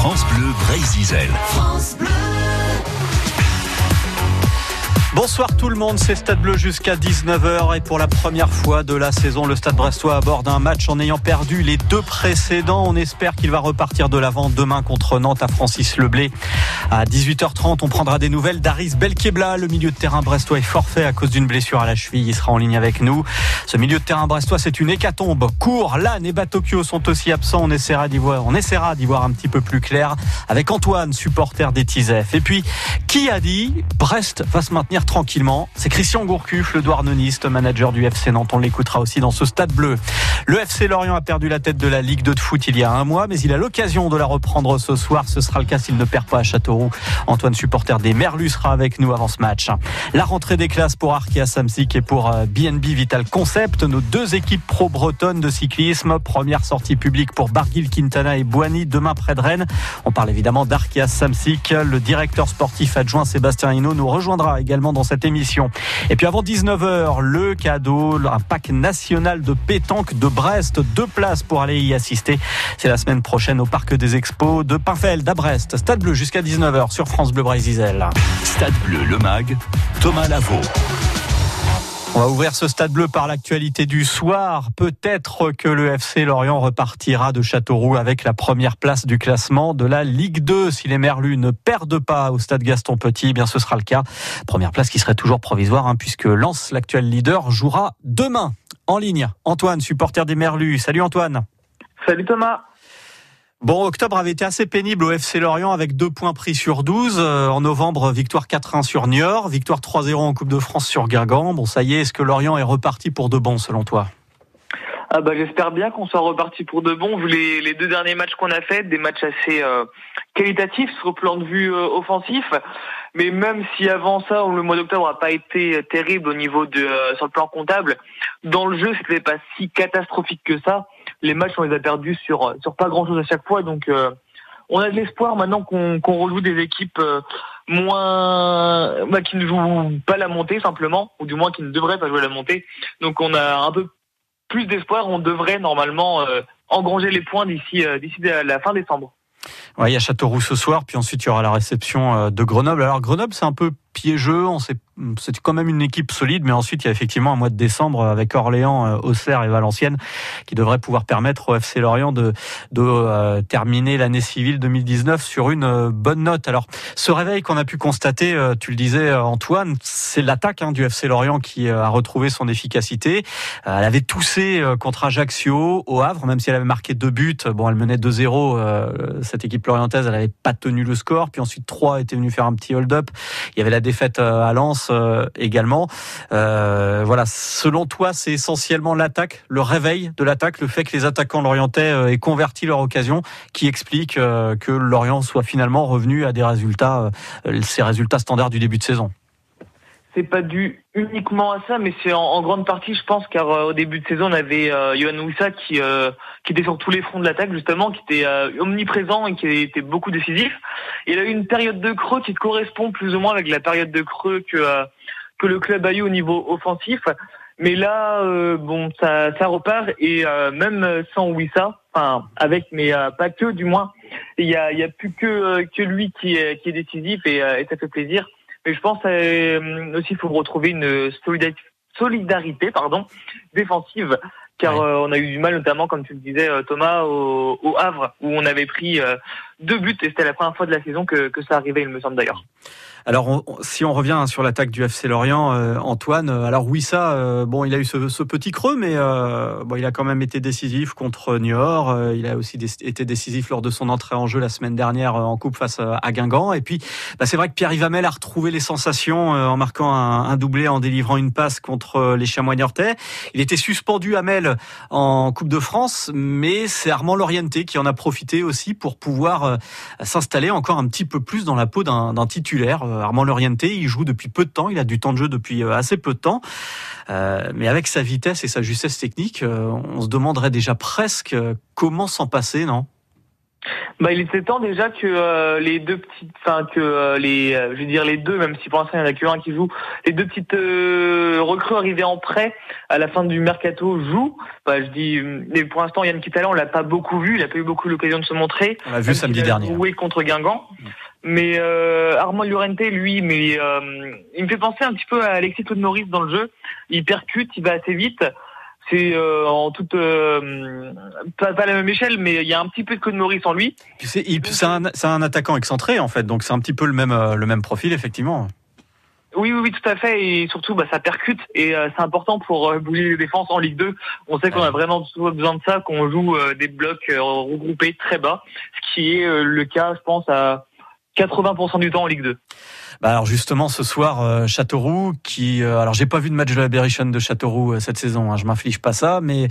France Bleu Brésil. France Bleu. Bonsoir tout le monde, c'est Stade Bleu jusqu'à 19h et pour la première fois de la saison, le Stade Brestois aborde un match en ayant perdu les deux précédents. On espère qu'il va repartir de l'avant demain contre Nantes à Francis Leblé. À 18h30, on prendra des nouvelles d'Aris Belkebla. Le milieu de terrain brestois est forfait à cause d'une blessure à la cheville. Il sera en ligne avec nous. Ce milieu de terrain brestois, c'est une hécatombe. Cours, Lannes et Batokyo sont aussi absents. On essaiera d'y voir, on essaiera d'y voir un petit peu plus clair avec Antoine, supporter des Tizef. Et puis, qui a dit Brest va se maintenir tranquillement. C'est Christian Gourcuff, le douarneniste, manager du FC Nantes. On l'écoutera aussi dans ce stade bleu. Le FC Lorient a perdu la tête de la Ligue 2 de foot il y a un mois, mais il a l'occasion de la reprendre ce soir. Ce sera le cas s'il ne perd pas à Châteauroux. Antoine, supporter des Merlus, sera avec nous avant ce match. La rentrée des classes pour Arkea Samsic et pour BNB Vital Concept. Nos deux équipes pro-bretonnes de cyclisme. Première sortie publique pour Barguil, Quintana et Boigny demain près de Rennes. On parle évidemment d'Arkea Samsic. Le directeur sportif adjoint Sébastien Hinault nous rejoindra également dans cette émission. Et puis avant 19h, le cadeau, un pack national de pétanque de Brest, deux places pour aller y assister. C'est la semaine prochaine au Parc des Expos de Pinfeld à Brest. Stade Bleu jusqu'à 19h sur France Bleu Brésil. Stade Bleu, le MAG, Thomas Lavaux. On va ouvrir ce stade bleu par l'actualité du soir. Peut-être que le FC Lorient repartira de Châteauroux avec la première place du classement de la Ligue 2. Si les Merlus ne perdent pas au stade Gaston Petit, eh bien ce sera le cas. Première place qui serait toujours provisoire hein, puisque Lens, l'actuel leader, jouera demain en ligne. Antoine, supporter des Merlus. Salut Antoine. Salut Thomas. Bon, octobre avait été assez pénible au FC Lorient avec deux points pris sur 12. Euh, en novembre, victoire 4-1 sur Niort, victoire 3-0 en Coupe de France sur Guingamp. Bon, ça y est, est-ce que Lorient est reparti pour de bon selon toi? Ah bah, J'espère bien qu'on soit reparti pour de bon, vu les, deux derniers matchs qu'on a fait, des matchs assez euh, qualitatifs sur le plan de vue euh, offensif. Mais même si avant ça, le mois d'octobre n'a pas été terrible au niveau de sur le plan comptable, dans le jeu, c'était pas si catastrophique que ça les matchs on les a perdus sur sur pas grand chose à chaque fois. Donc euh, on a de l'espoir maintenant qu'on qu'on rejoue des équipes euh, moins bah, qui ne jouent pas la montée simplement ou du moins qui ne devraient pas jouer la montée. Donc on a un peu plus d'espoir. On devrait normalement euh, engranger les points d'ici d'ici la fin décembre. Ouais, il y a Châteauroux ce soir, puis ensuite il y aura la réception de Grenoble. Alors Grenoble, c'est un peu piégeux. C'est quand même une équipe solide, mais ensuite il y a effectivement un mois de décembre avec Orléans, euh, Auxerre et Valenciennes qui devrait pouvoir permettre au FC Lorient de, euh, terminer l'année civile 2019 sur une euh, bonne note. Alors, ce réveil qu'on a pu constater, tu le disais Antoine, c'est l'attaque hein, du FC Lorient qui a retrouvé son efficacité. elle avait toussé contre Ajaccio au Havre, même si elle avait marqué deux buts. Bon, elle menait 2-0. cette équipe lorientaise, elle n'avait pas tenu le score. Puis ensuite, 3 était venu faire un petit hold-up. Il y avait la défaite euh, à Lens euh, également. Euh, voilà, selon toi, c'est essentiellement l'attaque, le réveil de l'attaque, le fait que les attaquants lorientais aient converti leur occasion, qui explique que Lorient soit finalement revenu à des résultats, ces résultats standards du début de saison c'est pas dû uniquement à ça, mais c'est en, grande partie, je pense, car au début de saison, on avait euh, Johan Wissa qui, qui était sur tous les fronts de l'attaque, justement, qui était omniprésent et qui était beaucoup décisif. Il a eu une période de creux qui correspond plus ou moins avec la période de creux que euh, que le club a eu au niveau offensif. Mais là, euh, bon, ça, ça repart et euh, même sans Wissa, enfin avec, mais pas que du moins, il y a, y a plus que que lui qui est, qui est décisif et, et ça fait plaisir. Mais je pense aussi il faut retrouver une solidarité, pardon, défensive. Car on a eu du mal notamment comme tu le disais Thomas au, au Havre où on avait pris deux buts. Et c'était la première fois de la saison que, que ça arrivait, il me semble d'ailleurs. Alors, si on revient sur l'attaque du FC Lorient, euh, Antoine, euh, alors oui, ça, euh, bon, il a eu ce, petit creux, mais bon, il a quand même été décisif contre Niort. il a aussi été décisif lors de son entrée en jeu la semaine dernière en coupe face à Guingamp. Et puis, bah, c'est vrai que Pierre Yvamel a retrouvé les sensations en marquant un, doublé, en délivrant une passe contre les Chamois niortais. Il était suspendu à Mel en Coupe de France, mais c'est Armand Lorienté qui en a profité aussi pour pouvoir s'installer encore un petit peu plus dans la peau d'un titulaire. Euh, Armand Lorienté, il joue depuis peu de temps, il a du temps de jeu depuis euh, assez peu de temps. Euh, mais avec sa vitesse et sa justesse technique, on se demanderait déjà presque comment s'en passer, non? Bah, il était temps déjà que euh, les deux petites, enfin que euh, les, euh, je veux dire les deux, même si pour l'instant il n'y en a qu'un qui joue, les deux petites recrues arrivées en prêt à la fin du mercato jouent. Bah, je dis, mais pour l'instant Yann Kitala, on l'a pas beaucoup vu, il a pas eu beaucoup l'occasion de se montrer. On l'a vu samedi dernier. Joué contre Guingamp. Mm. Mais euh, Armand Llorente, lui, mais il me fait penser un petit peu à Alexis Claude Maurice dans le jeu. Il percute, il va assez vite c'est euh, en toute euh, pas, la même échelle, mais il y a un petit peu de Code Maurice en lui. C'est un, un, attaquant excentré en fait, donc c'est un petit peu le même euh, le même profil effectivement. Oui, oui, oui, tout à fait, et surtout, bah, ça percute, et c'est important pour bouger les défenses en Ligue 2. On sait qu'on a vraiment besoin de ça, qu'on joue des blocs regroupés très bas, ce qui est le cas, je pense, à 80% du temps en Ligue 2. Bah alors justement ce soir euh, Châteauroux qui euh, alors j'ai pas vu de match de l'Aberration de Châteauroux euh, cette saison, hein, je m'inflige pas ça, mais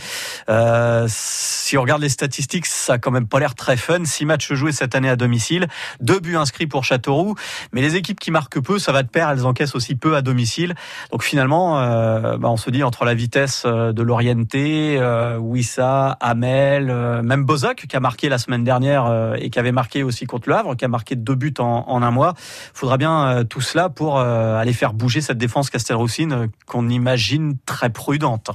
euh, si on regarde les statistiques, ça a quand même pas l'air très fun. Six matchs joués cette année à domicile, deux buts inscrits pour Châteauroux, mais les équipes qui marquent peu, ça va de pair, elles encaissent aussi peu à domicile. Donc finalement, euh, bah on se dit entre la vitesse de l'Orienté, euh, Wissa, Hamel, même Bozoc qui a marqué la semaine dernière et qui avait marqué aussi contre le Havre, qui a marqué deux buts en, en un mois, faudra bien euh, tout cela pour euh, aller faire bouger cette défense Castelroussine euh, qu'on imagine très prudente.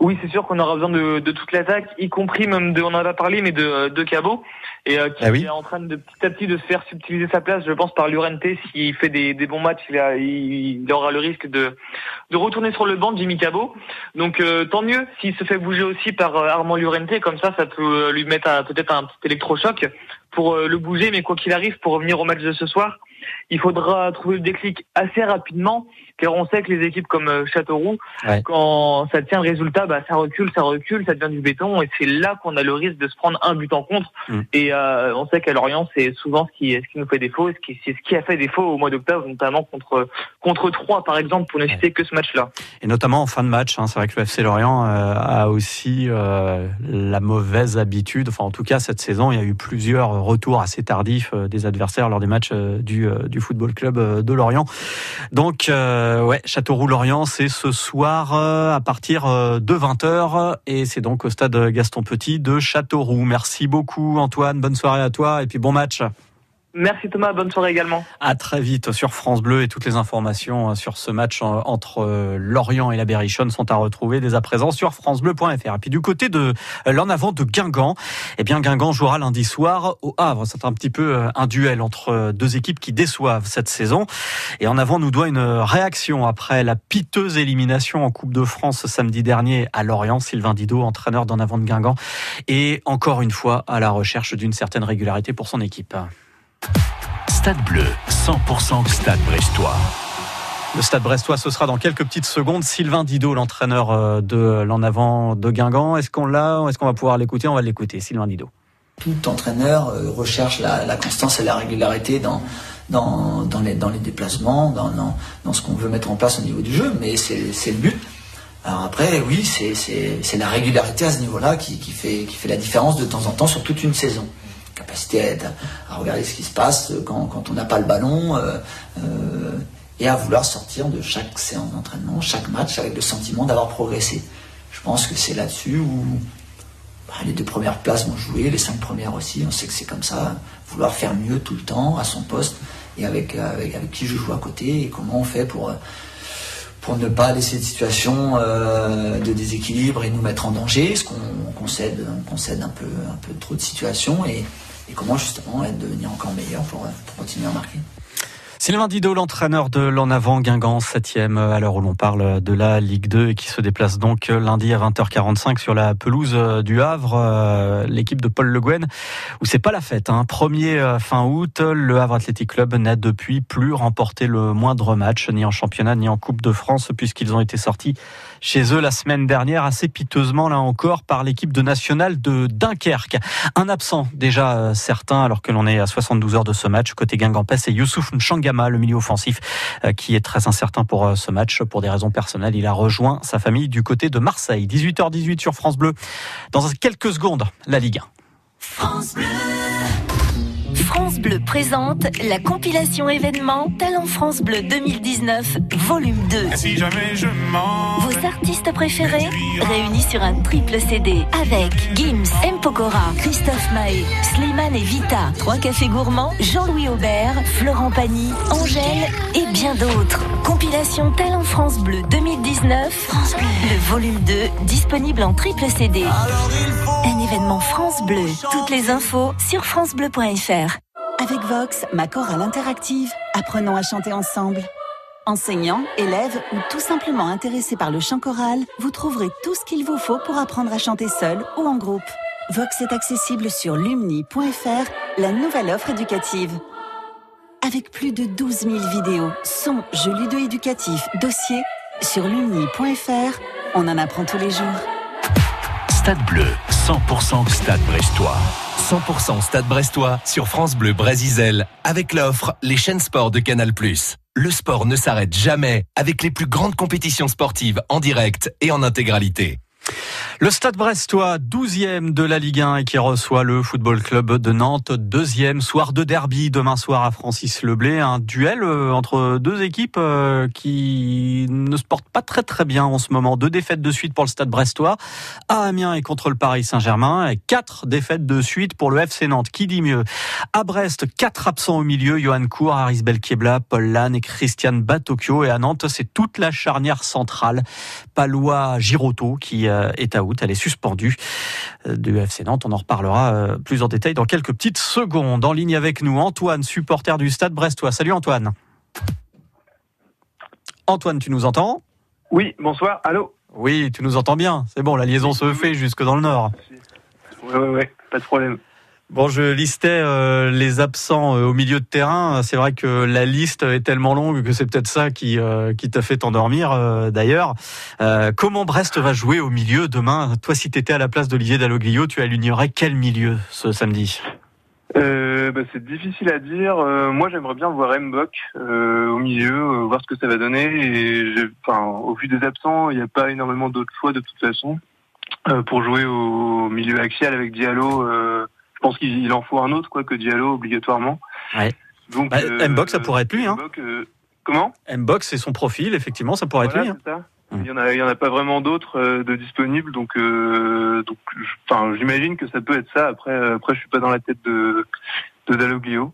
Oui, c'est sûr qu'on aura besoin de, toute l'attaque, y compris même de, on en a parlé, mais de, de Cabot, et qui ah est en train de petit à petit de se faire subtiliser sa place, je pense, par l'Urenté. S'il fait des, bons matchs, il, aura le risque de, de retourner sur le banc de Jimmy Cabot. Donc tant mieux s'il se fait bouger aussi par Armand Lurente, comme ça, ça peut lui mettre peut-être un petit électrochoc pour le bouger, mais quoi qu'il arrive, pour revenir au match de ce soir, il faudra trouver le déclic assez rapidement, car on sait que les équipes comme euh, Châteauroux, quand ça tient le résultat, bah, ça recule, ça recule, ça devient du béton, et c'est là qu'on a le risque de se prendre un but en contre. Mm. Et euh, on sait qu'à Lorient, c'est souvent ce qui, ce qui nous fait défaut, ce qui, c'est ce qui a fait défaut au mois d'octobre, notamment contre contre Troyes, par exemple, pour ne citer que ce match-là. Et notamment en fin de match, hein, c'est vrai que le FC Lorient euh, a aussi la mauvaise habitude, enfin en tout cas cette saison, il y a eu plusieurs retours assez tardifs des adversaires lors des matchs du du football club euh, de Lorient. Donc euh, ouais, Châteauroux-Lorient, c'est ce soir à partir de 20h et c'est donc au stade Gaston Petit de Châteauroux. Merci beaucoup Antoine, bonne soirée à toi et puis bon match. Merci Thomas, bonne soirée également. À très vite sur France Bleu et toutes les informations euh, sur ce match euh, entre euh, Lorient et la Berrichonne sont à retrouver dès à présent sur francebleu.fr. Et puis du côté de l'en avant de Guingamp, eh bien Guingamp jouera lundi soir au Havre. C'est un petit peu un duel entre deux équipes qui déçoivent cette saison. Et en avant nous doit une réaction après la piteuse élimination en Coupe de France samedi dernier à Lorient. Sylvain Didot, entraîneur d'en avant de Guingamp, et encore une fois à la recherche d'une certaine régularité pour son équipe. Stade bleu, 100% Stade brestois. Le Stade Brestois, ce sera dans quelques petites secondes. Sylvain Didot, l'entraîneur euh, de l'en avant de Guingamp. Est-ce qu'on l'a Est-ce qu'on va pouvoir l'écouter? On va l'écouter. Sylvain Didot. Tout entraîneur euh, recherche la, constance et la régularité dans, dans, dans, les, dans les déplacements, dans, dans, ce qu'on veut mettre en place au niveau du jeu, mais c'est le but. Alors après, oui, c'est la régularité à ce niveau-là qui, qui, fait, qui fait la différence de temps en temps sur toute une saison capacité à, regarder ce qui se passe quand, on n'a pas le ballon euh, euh, et à vouloir sortir de chaque séance d'entraînement, chaque match avec le sentiment d'avoir progressé. Je pense que c'est là-dessus où bah, les deux premières places vont jouer, les cinq premières aussi. On sait que c'est comme ça, vouloir faire mieux tout le temps à son poste et avec, avec, qui je joue à côté et comment on fait pour pour ne pas laisser de situation euh, de déséquilibre et nous mettre en danger, parce qu'on concède, on concède un peu, un peu trop de situations et, et comment justement être devenir encore meilleur pour, pour continuer à marquer? Sylvain Didot, l'entraîneur de l'en avant Guingamp, 7e à l'heure où l'on parle de la Ligue 2 et qui se déplace donc lundi à 20h45 sur la pelouse du Havre, euh, l'équipe de Paul Le Guen, où c'est pas la fête. Hein. Premier euh, fin août, le Havre Athletic Club n'a depuis plus remporté le moindre match, ni en championnat, ni en Coupe de France, puisqu'ils ont été sortis chez eux la semaine dernière, assez piteusement là encore, par l'équipe de nationale de Dunkerque. Un absent déjà euh, certain, alors que l'on est à 72 heures de ce match, côté Guingampais, c'est Youssouf Mchangama le milieu offensif, euh, qui est très incertain pour euh, ce match. Pour des raisons personnelles, il a rejoint sa famille du côté de Marseille. 18h18 sur France Bleu. Dans quelques secondes, la Ligue 1. France Bleu. France Bleu présente la compilation événement Talent France Bleu 2019, volume 2. Vos artistes préférés réunis sur un triple CD avec Gims, M. Pokora, Christophe Mahé, Slimane et Vita, Trois Cafés Gourmands, Jean-Louis Aubert, Florent Pagny, Angèle et bien d'autres. Compilation Talent France Bleu 2019, le volume 2, disponible en triple CD. Un événement France Bleu. Toutes les infos sur francebleu.fr. Avec Vox, ma chorale interactive, apprenons à chanter ensemble. Enseignants, élèves ou tout simplement intéressés par le chant choral, vous trouverez tout ce qu'il vous faut pour apprendre à chanter seul ou en groupe. Vox est accessible sur lumni.fr, la nouvelle offre éducative. Avec plus de 12 000 vidéos, sons, jeux ludo-éducatifs, dossiers, sur lumni.fr, on en apprend tous les jours. Stade Bleu, 100% Stade Brestois. 100% Stade Brestois sur France Bleu Brésisel avec l'offre Les chaînes sport de Canal+. Le sport ne s'arrête jamais avec les plus grandes compétitions sportives en direct et en intégralité. Le Stade Brestois, 12e de la Ligue 1 et qui reçoit le Football Club de Nantes, deuxième soir de derby demain soir à Francis Leblé, un duel euh, entre deux équipes euh, qui ne se portent pas très très bien en ce moment. Deux défaites de suite pour le Stade Brestois, à Amiens et contre le Paris Saint-Germain, et quatre défaites de suite pour le FC Nantes. Qui dit mieux? À Brest, quatre absents au milieu, Johan Cour, Aris Belkiebla, Paul Lannes et Christian Batocchio. Et à Nantes, c'est toute la charnière centrale, Palois Giroto qui euh, est à elle est suspendue euh, du FC Nantes. On en reparlera euh, plus en détail dans quelques petites secondes. En ligne avec nous, Antoine, supporter du Stade Brestois. Salut Antoine. Antoine, tu nous entends? Oui, bonsoir, allô? Oui, tu nous entends bien. C'est bon, la liaison se fait jusque dans le nord. Oui, oui, oui, pas de problème. Bon, je listais euh, les absents euh, au milieu de terrain. C'est vrai que la liste est tellement longue que c'est peut-être ça qui, euh, qui t'a fait t'endormir d'ailleurs. comment Brest va jouer au milieu demain? Toi, si tu étais à la place d'Olivier Dalloglio, tu alignerais quel milieu ce samedi? Bah, C'est difficile à dire. moi, j'aimerais bien voir Mbok au milieu, voir ce que ça va donner. Et au vu des absents, il n'y a pas énormément d'autres choix de toute façon pour jouer au milieu axial avec Diallo pense qu'il en faut un autre quoi que Diallo obligatoirement. Ouais. Donc bah, euh, ça pourrait être lui. Hein. Euh, comment? Mbox c'est son profil, effectivement, ça pourrait être lui. Hein. Hum. Il y en a, il y en a pas vraiment d'autres euh, de disponibles, donc, donc, enfin, j'imagine que ça peut être ça. Après, après, je suis pas dans la tête de de Dalloglio,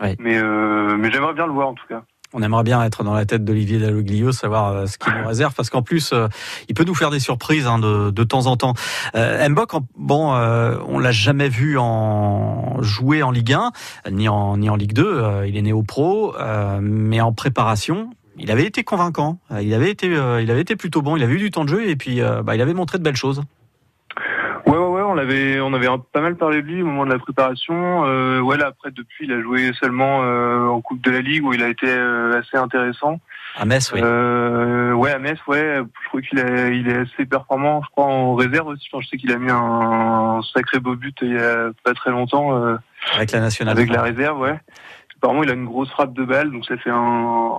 mais mais j'aimerais bien le voir en tout cas on aimerait bien être dans la tête d'Olivier Dalloglio, savoir euh, ce qu'il nous réserve, parce qu'en plus, euh, il peut nous faire des surprises hein, de, de, temps en temps. Euh, Mbok, bon, euh, on l'a jamais vu en jouer en Ligue 1, ni en ni en Ligue 2. il est né au pro, mais en préparation. Il avait été convaincant, il avait été, il avait été plutôt bon, il avait eu du temps de jeu et puis bah, il avait montré de belles choses on avait on avait pas mal parlé de lui au moment de la préparation. Euh, ouais, là, après depuis, il a joué seulement euh, en Coupe de la Ligue où il a été euh, assez intéressant. À Metz, oui. Euh, ouais, à Metz, ouais. Je crois qu'il est il est assez performant. Je crois en réserve aussi. je sais qu'il a mis un, sacré beau but il y a pas très longtemps. Euh, avec la nationale. Avec la réserve, ouais. Apparemment, il a une grosse frappe de balle, donc ça fait un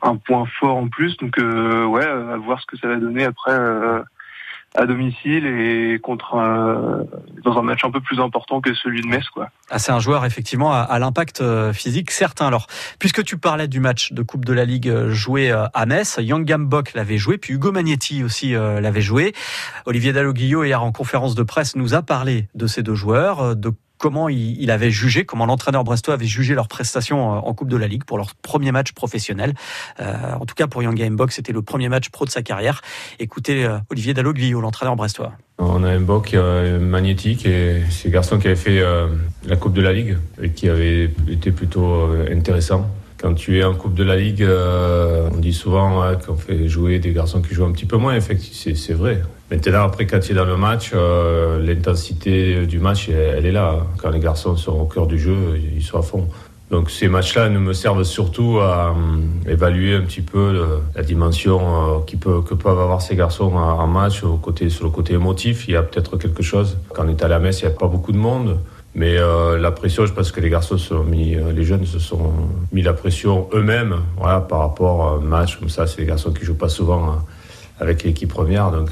un point fort en plus. Donc ouais, à voir ce que ça va donner après à domicile et contre un, dans un match un peu plus important que celui de Metz quoi. Ah, c'est un joueur effectivement à, l'impact euh, physique certain. Alors, puisque tu parlais du match de Coupe de la Ligue euh, joué euh, à Metz, Young Gambok l'avait joué, puis Hugo Magnetti aussi l'avait joué. Olivier Dalloglio hier en conférence de presse nous a parlé de ces deux joueurs, de comment il, avait jugé, comment l'entraîneur brestois avait jugé leur prestation euh, en Coupe de la Ligue pour leur premier match professionnel. Euh, en tout cas, pour Young Mbok, c'était le premier match pro de sa carrière. Écoutez euh, Olivier Dalloglio, l'entraîneur brestois. On a Mbok magnétique et c'est un garçon qui avait fait la Coupe de la Ligue et qui avait été plutôt intéressant. Quand tu es en Coupe de la Ligue, on dit souvent qu'on fait jouer des garçons qui jouent un petit peu moins. Effectivement, c'est vrai. Maintenant, après, quand tu es dans le match, euh, l'intensité du match, elle, est là. Quand les garçons sont au cœur du jeu, ils sont à fond. Donc ces matchs-là nous me servent surtout à euh, évaluer un petit peu la dimension euh, que peuvent avoir ces garçons en, match. Au côté, sur le côté émotif, il y a peut-être quelque chose. Quand on est à la messe, il n'y a pas beaucoup de monde. Mais la pression, je pense que les garçons se sont mis, les jeunes se sont mis la pression eux-mêmes, voilà, par rapport à un match comme ça. C'est des garçons qui jouent pas souvent. Hein avec l'équipe première. Donc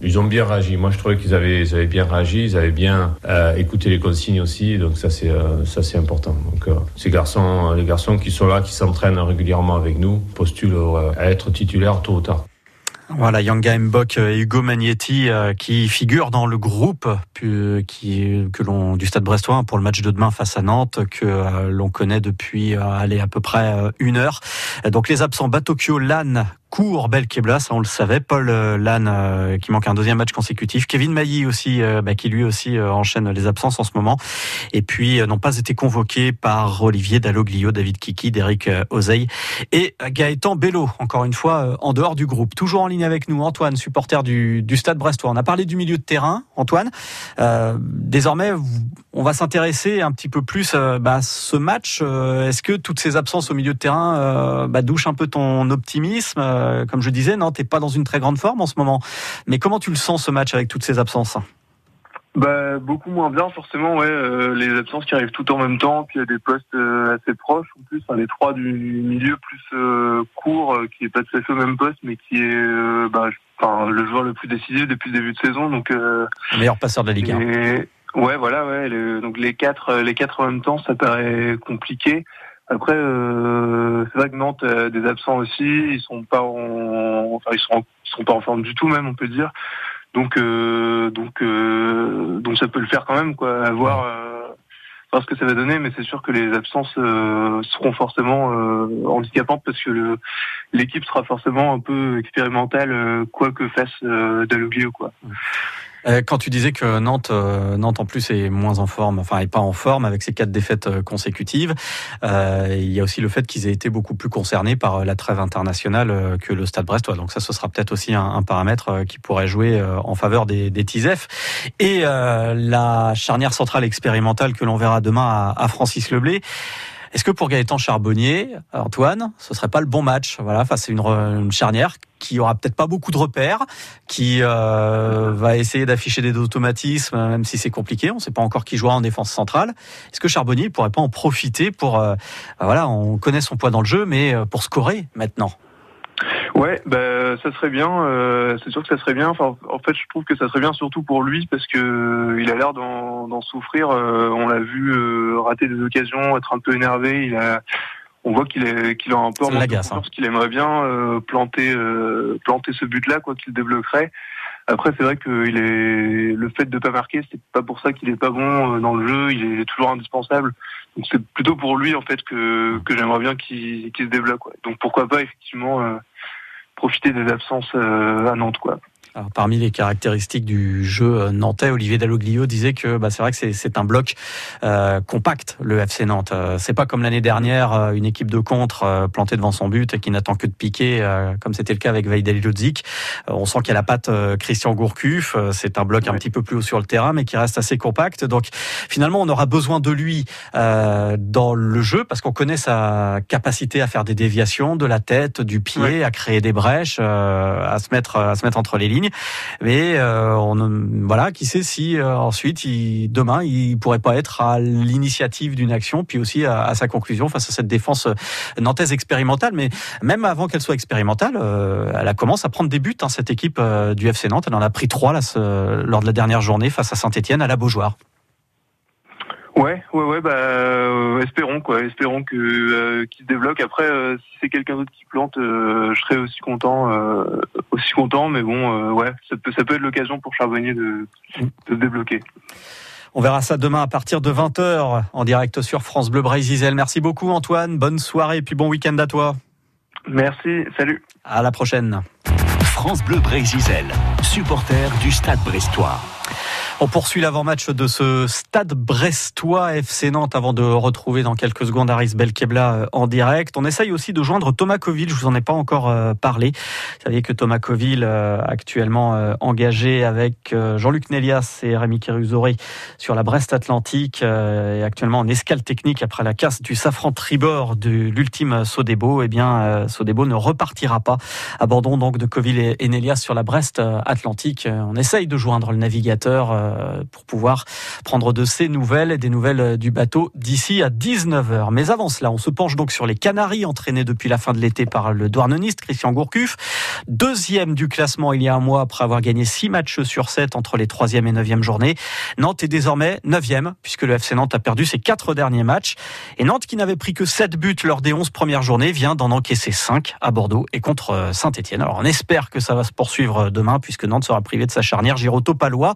ils ont bien réagi. Moi je trouvais qu'ils avaient, ils avaient bien réagi, ils avaient bien écouté les consignes aussi. Donc ça c'est ça c'est important. Donc ces garçons, les garçons qui sont là, qui s'entraînent régulièrement avec nous, postulent à être titulaires tôt ou tard. Voilà, Yanga Mbok et Hugo Magnetti euh, qui figurent dans le groupe que l'on du Stade Brestois pour le match de demain face à Nantes que euh, l'on connaît depuis euh, aller à peu près une heure. Donc les absents Batokyo, Lannes, court Belkebla, ça on le savait. Paul euh, Lannes euh, qui manque un deuxième match consécutif. Kevin Mailly aussi, euh, bah, qui lui aussi enchaîne les absences en ce moment. Et puis n'ont pas été convoqués par Olivier Dalloglio, David Kiki, Derek Ozeil et Gaëtan Bello. Encore une fois, en dehors du groupe. Toujours en ligne avec nous, Antoine, supporter du, du Stade Brestois. On a parlé du milieu de terrain, Antoine. désormais, on va s'intéresser un petit peu plus bah, à ce match. Est-ce que toutes ces absences au milieu de terrain bah, douchent un peu ton optimisme? Euh, comme je disais, non, t'es pas dans une très grande forme en ce moment. Mais comment tu le sens ce match avec toutes ces absences? Bah, beaucoup moins bien forcément ouais euh, les absences qui arrivent tout en même temps puis il y a des postes euh, assez proches en plus les trois du milieu plus court qui est pas tout à fait au même poste mais qui est bah, enfin le joueur le plus décisif depuis le début de saison donc le meilleur passeur de la Ligue 1 ouais voilà ouais donc les quatre les quatre en même temps ça paraît compliqué après, euh, c'est vrai que Nantes a des absents aussi. Ils sont pas en, enfin ils sont, sont pas en forme du tout même, on peut dire. Donc, euh, donc, euh, donc ça peut le faire quand même, quoi. À voir, euh, voir ce que ça va donner, mais c'est sûr que les absences euh, seront forcément euh, handicapantes parce que l'équipe sera forcément un peu expérimentale, quoi que fasse euh, Dalloglio, quoi. Euh, quand tu disais que Nantes, euh, Nantes en plus est moins en forme, enfin est pas en forme avec ses quatre défaites euh, consécutives, il y a aussi le fait qu'ils aient été beaucoup plus concernés par la trêve internationale que le Stade Brestois. Donc ça, ce sera peut-être aussi un, paramètre qui pourrait jouer en faveur des, des. Et la charnière centrale expérimentale que l'on verra demain à, à Francis Leblé. Est-ce que pour Gaëtan Charbonnier, Antoine, ce serait pas le bon match Voilà, face à une, charnière qui aura peut-être pas beaucoup de repères, qui euh, va essayer d'afficher des automatismes, même si c'est compliqué. On ne sait pas encore qui jouera en défense centrale. Est-ce que Charbonnier pourrait pas en profiter pour, euh, voilà, on connaît son poids dans le jeu, mais euh, pour scorer maintenant? Ouais, bah, ça serait bien. Euh, c'est sûr que ça serait bien. Enfin, en fait, je trouve que ça serait bien surtout pour lui parce que euh, il a l'air d'en souffrir. Euh, on l'a vu rater des occasions, être un peu énervé. Il a, on voit qu'il est, qu'il a un peu en hein. qu'il aimerait bien planter, planter ce but-là, quoi, qu'il débloquerait. Après, c'est vrai que il est le fait de pas marquer, c'est pas pour ça qu'il est pas bon dans le jeu. Il est toujours indispensable. Donc c'est plutôt pour lui en fait que, que j'aimerais bien qu'il se débloque. Donc pourquoi pas effectivement profiter des absences euh, à Nantes, quoi parmi les caractéristiques du jeu euh, nantais, Olivier Dalloglio disait que bah, c'est vrai que c'est un bloc euh, compact, le FC Nantes. Euh, c'est pas comme l'année dernière, une équipe de contre plantée devant son but et qui n'attend que de piquer, comme c'était le cas avec Vaidali Lodzik. on sent qu'il y a la patte Christian Gourcuff. c'est un bloc un petit peu plus haut sur le terrain, mais qui reste assez compact. Donc finalement, on aura besoin de lui dans le jeu parce qu'on connaît sa capacité à faire des déviations de la tête, du pied, à créer des brèches, à se mettre à se mettre entre les lignes. Mais euh, on, voilà, qui sait si euh, ensuite, demain, il pourrait pas être à l'initiative d'une action, puis aussi à, sa conclusion face à cette défense euh, nantaise expérimentale. Mais même avant qu'elle soit expérimentale, elle a commencé à prendre des buts. Hein, cette équipe du FC Nantes, elle en a pris trois lors de la dernière journée face à Saint-Etienne à la Beaujoire. Ouais, ouais, ouais, bah euh, espérons quoi, espérons que euh, qu'il se débloque. Après, euh, si c'est quelqu'un d'autre qui plante, je serais aussi content, aussi content. Mais bon, ouais, ça peut, ça peut être l'occasion pour Charbonnier de, de se débloquer. On verra ça demain à partir de 20h en direct sur France Bleu Brésil. Merci beaucoup Antoine, bonne soirée et puis bon week-end à toi. Merci, salut. À la prochaine. France Bleu Brésil, supporter du Stade Brestois. On poursuit l'avant-match de ce stade brestois FC Nantes avant de retrouver dans quelques secondes Aris Belkebla euh, en direct. On essaye aussi de joindre Thomas Coville, je vous en ai pas encore euh, parlé. Vous saviez que Thomas Coville, euh, actuellement engagé avec Jean-Luc Nélias et Rémi Kérusoré sur la Brest Atlantique, et actuellement en escale technique après la casse du safran tribord de l'ultime Sodebo, eh bien Sodebo ne repartira pas. Abandon donc de Coville et Nélias sur la Brest Atlantique. On essaye de joindre le navigateur pour pouvoir prendre de ses nouvelles et des nouvelles du bateau d'ici à 19h. Mais avant cela, on se penche donc sur les Canaries entraînés depuis la fin de l'été par le douarneniste Christian Gourcuff. Deuxième du classement il y a un mois après avoir gagné six matchs sur sept entre les troisième et neuvième journées. Nantes est désormais neuvième puisque le FC Nantes a perdu ses quatre derniers matchs. Et Nantes qui n'avait pris que sept buts lors des onze premières journées vient d'en encaisser cinq à Bordeaux et contre euh, Saint-Etienne. Alors on espère que ça va se poursuivre euh, demain puisque Nantes sera privé de sa charnière Giroto-Palois.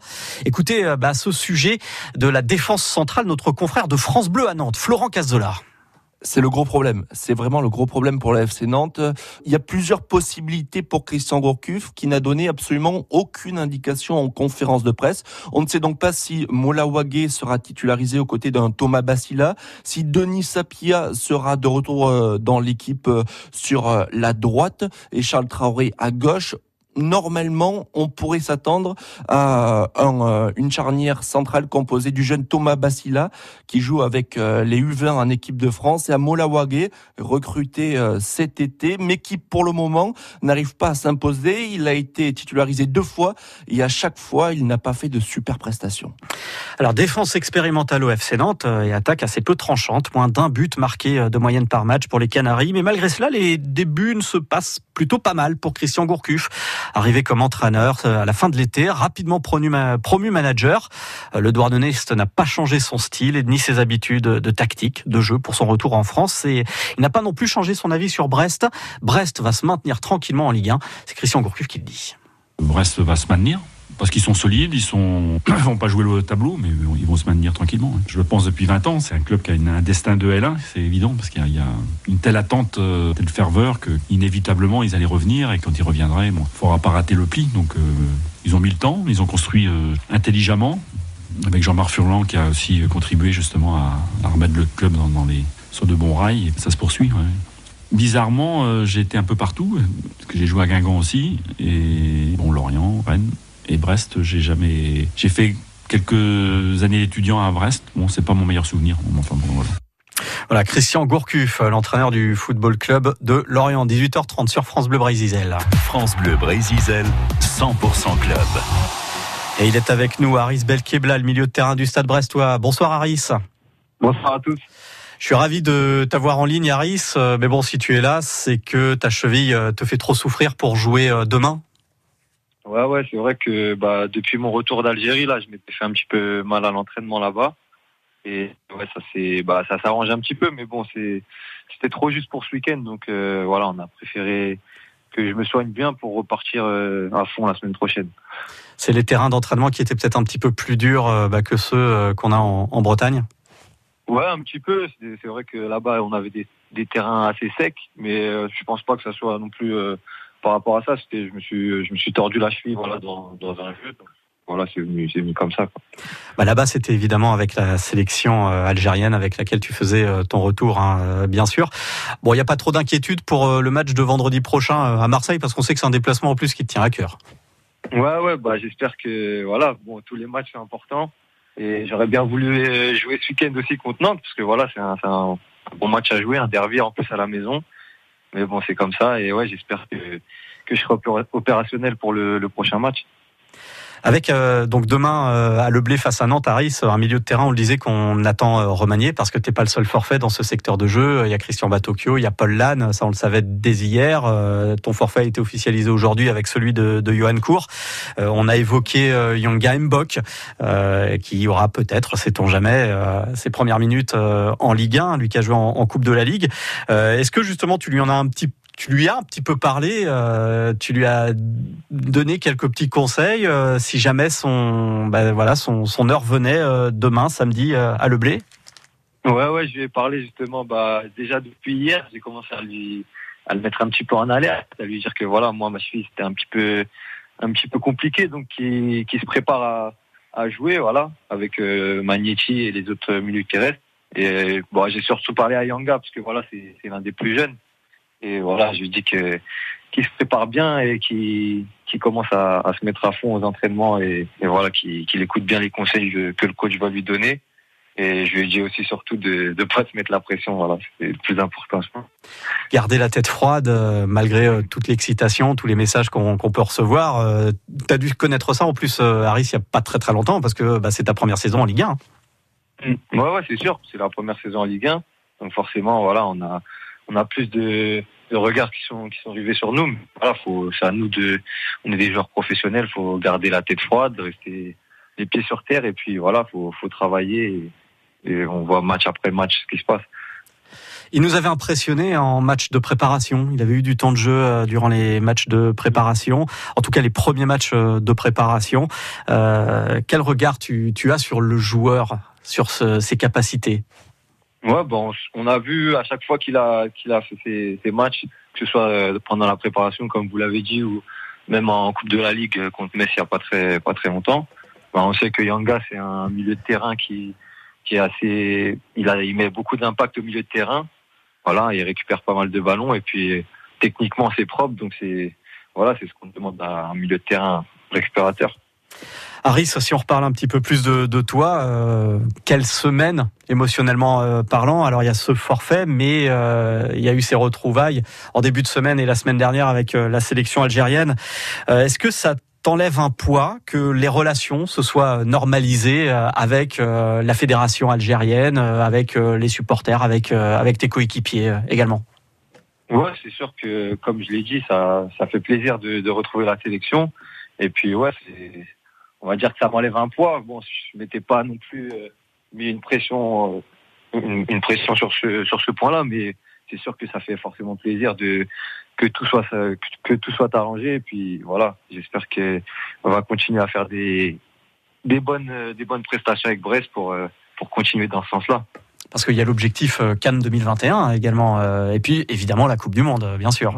Euh, bah, ce sujet de la défense centrale, notre confrère de France Bleu à Nantes, Florent Cazola c'est le gros problème. C'est vraiment le gros problème pour la FC Nantes. Il y a plusieurs possibilités pour Christian Gourcuff qui n'a donné absolument aucune indication en conférence de presse. On ne sait donc pas si Mola Wagé sera titularisé aux côtés d'un Thomas Bassila, si Denis Sapia sera de retour euh, dans l'équipe euh, sur la droite et Charles Traoré à gauche normalement, on pourrait s'attendre à euh, une charnière centrale composée du jeune Thomas Bassila, qui joue avec euh, les U20 en équipe de France, et à Molawage, recruté euh, cet été, mais qui pour le moment n'arrive pas à s'imposer. Il a été titularisé deux fois, et à chaque fois, il n'a pas fait de super prestations. Alors, défense expérimentale au FC Nantes et attaque assez peu tranchante, moins d'un but marqué de moyenne par match pour les Canaries, mais malgré cela, les débuts ne se passent plutôt pas mal pour Christian Gourcuff. Arrivé comme entraîneur euh, à la fin de l'été, rapidement promu, promu manager, euh, le Douarnenez n'a pas changé son style ni ses habitudes de tactique, de jeu pour son retour en France. Et il n'a pas non plus changé son avis sur Brest. Brest va se maintenir tranquillement en Ligue 1. C'est Christian Gourcuff qui le dit. Brest va se maintenir parce qu'ils sont solides, ils sont, vont pas jouer le tableau, mais ils vont se maintenir tranquillement. Hein. Je le pense depuis 20 ans. C'est un club qui a un destin de L1, c'est évident, parce qu'il y, a une telle attente, euh, telle ferveur que inévitablement ils allaient revenir et quand ils reviendraient, bon, il faudra pas rater le pli. Donc euh, ils ont mis le temps, ils ont construit euh, intelligemment avec Jean-Marc Furlan qui a aussi contribué justement à, remettre le club sur de bons rails. Et ça se poursuit. Bizarrement, j'ai été un peu partout, parce que j'ai joué à Guingamp aussi, et bon, Lorient, Rennes, et Brest, j'ai jamais. J'ai fait quelques années d'étudiant à Brest. Bon, c'est pas mon meilleur souvenir. Enfin, bon, voilà. Voilà, Christian Gourcuff, l'entraîneur du football club de Lorient, 18h30 sur France Bleu Brésil. France Bleu Brésil, 100% club. Et il est avec nous, Aris Belkebla, le milieu de terrain du Stade Brestois. Bonsoir Aris. Bonsoir à tous. Je suis ravi de t'avoir en ligne, Aris. Euh, mais bon, si tu es là, c'est que ta cheville euh, te fait trop souffrir pour jouer euh, demain Ouais, ouais, c'est vrai que bah, depuis mon retour d'Algérie, là, je m'étais fait un petit peu mal à l'entraînement là-bas. Et ouais, ça c'est, bah, ça s'arrange un petit peu, mais bon, c'est, c'était trop juste pour ce week-end, donc euh, voilà, on a préféré que je me soigne bien pour repartir euh, à fond la semaine prochaine. C'est les terrains d'entraînement qui étaient peut-être un petit peu plus durs euh, bah, que ceux qu'on a en, Bretagne? Ouais, un petit peu. C'est, vrai que là-bas, on avait des, des terrains assez secs, mais je pense pas que ça soit non plus par rapport à ça, c'était, je me suis, je me suis tordu la cheville, voilà, dans, dans un jeu. voilà, c'est venu, venu comme ça. Quoi. Bah là-bas, c'était évidemment avec la sélection euh, algérienne avec laquelle tu faisais euh, ton retour, hein, euh, bien sûr. Bon, il n'y a pas trop d'inquiétude pour le match de vendredi prochain à Marseille parce qu'on sait que c'est un déplacement en plus qui te tient à cœur. Ouais, ouais, bah j'espère que voilà, bon, tous les matchs sont importants et j'aurais bien voulu jouer ce week-end aussi contre Nantes parce que voilà, c'est un, un bon match à jouer, un derby en plus à la maison. Mais bon, c'est comme ça. Et ouais, j'espère que, je serai opérationnel pour le prochain match. Avec euh, donc demain euh, à Le Blé face à Nantes, Aris, un milieu de terrain, on le disait qu'on attend euh, remanier parce que t'es pas le seul forfait dans ce secteur de jeu. Il y a Christian Batocchio, il y a Paul Lannes, ça on le savait dès hier. ton forfait a été officialisé aujourd'hui avec celui de, de Johan Cour. on a évoqué Yonga Mbok, qui aura peut-être, sait-on jamais, ses premières minutes en Ligue 1, lui qui a joué en, en Coupe de la Ligue. Est-ce que justement tu lui en as un petit tu lui as un petit peu parlé, euh, tu lui as donné quelques petits conseils euh, si jamais son, bah, voilà, son, heure venait euh, demain, samedi, à Le Blé Ouais, ouais, je lui ai parlé justement. Bah, déjà depuis hier, j'ai commencé à lui à le mettre un petit peu en alerte, à lui dire que voilà, moi, ma fille, c'était un petit peu un petit peu compliqué, donc qui, qui se prépare à, à jouer, voilà, avec Magnetti et les autres milieux terrestres. Et bon, j'ai surtout parlé à Yanga parce que voilà, c'est l'un des plus jeunes. Et voilà, je lui dis que qu'il se prépare bien et qu'il commence à, se mettre à fond aux entraînements et, voilà, qu'il écoute bien les conseils que, le coach va lui donner. Et je lui ai dit aussi surtout de ne pas se mettre la pression. Voilà, c'est le plus important, je pense. Garder la tête froide euh, malgré euh, toute l'excitation, tous les messages qu'on peut recevoir. Euh, tu as dû connaître ça en plus, Harris, il n'y a pas très très longtemps parce que bah, c'est ta première saison en Ligue 1. Mm. Ouais, ouais, c'est sûr. C'est la première saison en Ligue 1. Donc forcément, voilà, on a, on a plus de, de regards qui sont, qui sont rivés sur nous. Voilà, faut, c'est à nous de, on est des joueurs professionnels, faut garder la tête froide, rester les pieds sur terre et puis voilà, faut, faut travailler et, on voit match après match ce qui se passe. Il nous avait impressionné en match de préparation. Il avait eu du temps de jeu euh, durant les matchs de préparation, en tout cas les premiers matchs euh, de préparation. Euh, quel regard tu, tu, as sur le joueur, sur ses capacités? Ouais, bon, on a vu à chaque fois qu'il a qu'il a fait ses, matchs, que ce soit euh, pendant la préparation, comme vous l'avez dit, ou même en Coupe de la Ligue contre Messi il n'y a pas très pas très longtemps. Ben, on sait que Yanga c'est un milieu de terrain qui qui est assez, il a il met beaucoup d'impact au milieu de terrain. Voilà, il récupère pas mal de ballons et puis techniquement c'est propre, donc c'est voilà, c'est ce qu'on demande à un milieu de terrain récupérateur. Harris, si on reparle un petit peu plus de, toi, euh, quelle semaine émotionnellement euh, parlant? Alors il y a ce forfait, mais euh, il y a eu ces retrouvailles en début de semaine et la semaine dernière avec la sélection algérienne. Est-ce que ça t'enlève un poids que les relations se soient normalisées avec la fédération algérienne, avec les supporters, avec avec tes coéquipiers également? Ouais, c'est sûr que comme je l'ai dit, ça ça fait plaisir de, de retrouver la sélection. Et puis ouais, on va dire que ça m'enlève un poids. Bon, je m'étais pas non plus euh, mis une pression, euh, une, pression sur ce sur ce point-là, mais c'est sûr que ça fait forcément plaisir de que tout soit que, tout soit arrangé. Et puis voilà, j'espère qu'on va continuer à faire des des bonnes des bonnes prestations avec Brest pour euh, pour continuer dans ce sens-là parce qu'il y a l'objectif Cannes 2021 également, et puis évidemment la Coupe du Monde, bien sûr.